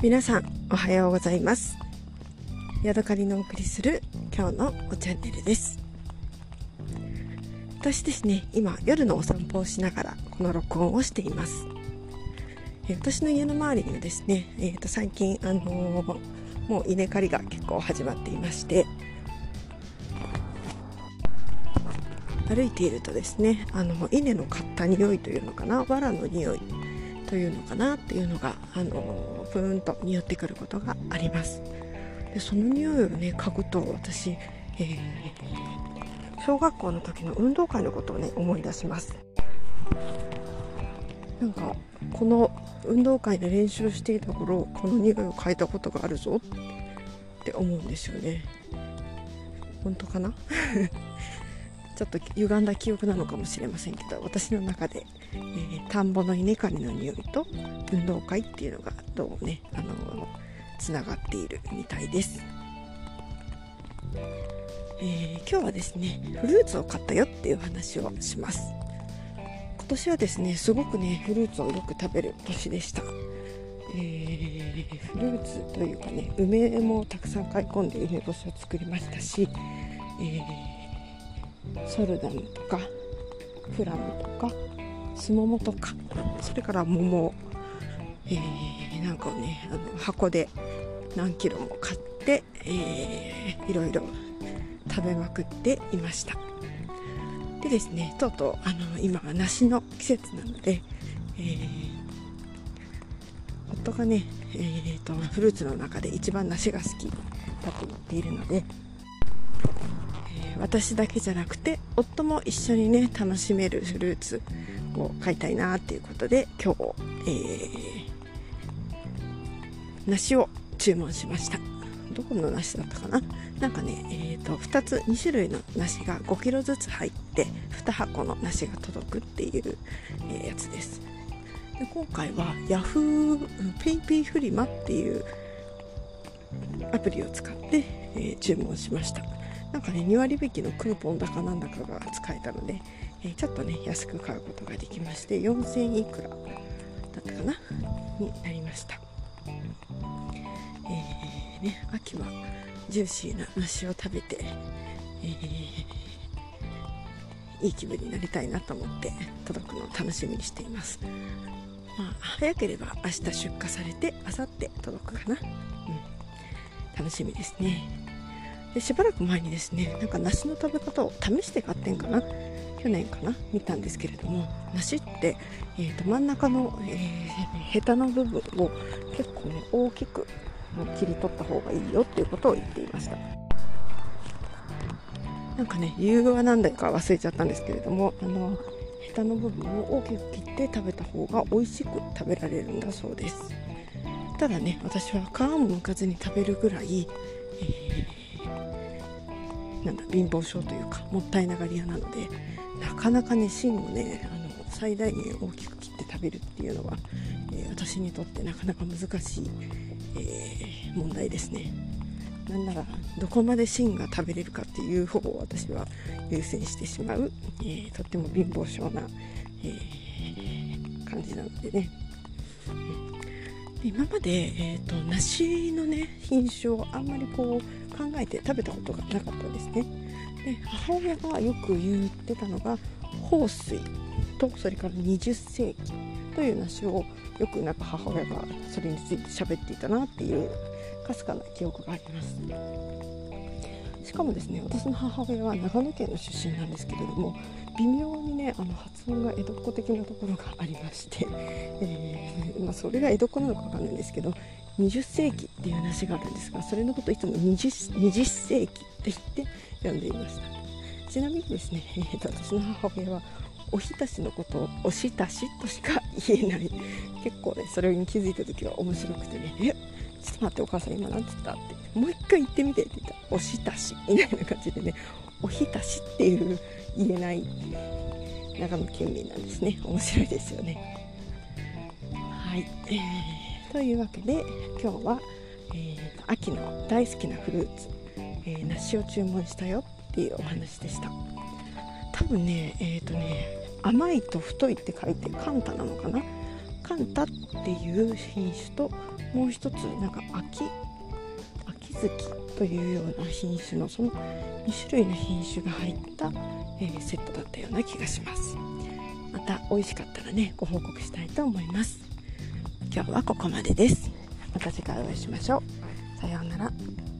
皆さんおはようございます。ヤドカリのお送りする今日のおチャンネルです。私ですね今夜のお散歩をしながらこの録音をしています。私の家の周りにはですね、えー、と最近、あのー、もう稲刈りが結構始まっていまして歩いているとですねあの稲の買った匂いというのかな藁の匂いというのかなっていうのがあのプーンと匂ってくることがあります。でその匂いをね嗅ぐと私、えー、小学校の時の運動会のことをね思い出します。なんかこの運動会で練習していた頃この匂いを嗅いだことがあるぞって思うんですよね。本当かな？ちょっと歪んだ記憶なのかもしれませんけど私の中で、えー、田んぼの稲刈りの匂いと運動会っていうのがどうもねあのつながっているみたいです、えー、今日はですねフルーツを買ったよっていう話をします。今年はですねすごくねフルーツをよく食べる年でした。えー、フルーツというかね梅もたくさん買い込んで梅干しを作りましたし、えーソルダムとかプラムとかスモモとかそれから桃、えー、なんかをねあの箱で何キロも買って、えー、いろいろ食べまくっていました。でですねとうとうあの今は梨の季節なので、えー、夫がね、えーとフルーツの中で一番梨が好きだと言っているので私だけじゃなくて夫も一緒にね楽しめるフルーツを買いたいなっていうことで今日、えー、梨を注文しました。どこの梨だったかな？なんかね、えーと、2つ2種類の梨が5キロずつ入って2箱の梨が届くっていう、えー、やつです。で今回は Yahoo! ペイペイフリマっていうアプリを使って、えー、注文しました。なんかね2割引きのクーポンだかなんだかが使えたので、えー、ちょっとね安く買うことができまして4000いくらだったかなになりました、えー、ね、秋はジューシーな梨を食べて、えー、いい気分になりたいなと思って届くのを楽しみにしています。まあ、早ければ明日出荷されて明後日届くかな、うん、楽しみですね。でしばらく前にですねなんか梨の食べ方を試して買ってんかな去年かな見たんですけれども梨って、えー、と真ん中の、えー、ヘタの部分を結構ね大きく切り取った方がいいよっていうことを言っていました。なんかね理由は何だか忘れちゃったんですけれどもあのヘタの部分を大きく切って食べた方が美味しく食べられるんだそうです。ただね私は皮も剥かずに食べるぐらい、えーなんだ貧乏症というかもったいながり屋なのでなかなかね芯をねあの最大限大きく切って食べるっていうのは、えー、私にとってなかなか難しい、えー、問題ですね。なんならどこまで芯が食べれるかっていう方を私は優先してしまう、えー、とっても貧乏症な、え感じなのでね。今まで、えーと、梨のね品種をあんまりこう考えて食べたことがなかったんですね。で母親がよく言ってたのが豊水とそれから20世紀という梨をよくなんか母親がそれについて喋っていたなっていうかすかな記憶があります。しかもですね私の母親は長野県の出身なんですけれども微妙にねあの発音が江戸っ子的なところがありまして、えー、まあ、それが江戸っ子なのか分かんないんですけど20世紀っていう話があるんですがそれのことをいつも 20, 20世紀って言って呼んでいました。ちなみにですね、えーと、私の母親はおひたしのことをおしたしとしか言えない。結構ねそれに気づいた時は面白くてねえちょっと待ってお母さん今何つったってもう一回言ってみてって言ったおひたしみたいな感じでねおひたしっていう言えない長野県民なんですね。面白いですよね。はい、えー、というわけで今日は、えー、秋の大好きなフルーツ、えー、梨を注文したよっていうお話でした。多分ねえっ、ー、とね甘いと太いって書いてカンタなのかな？カンタっていう品種ともう一つなんか秋月というような品種のその2種類の品種が入った、えー、セットだったような気がします。また美味しかったらねご報告したいと思います。今日はここまでです。また次回お会いしましょう。さようなら。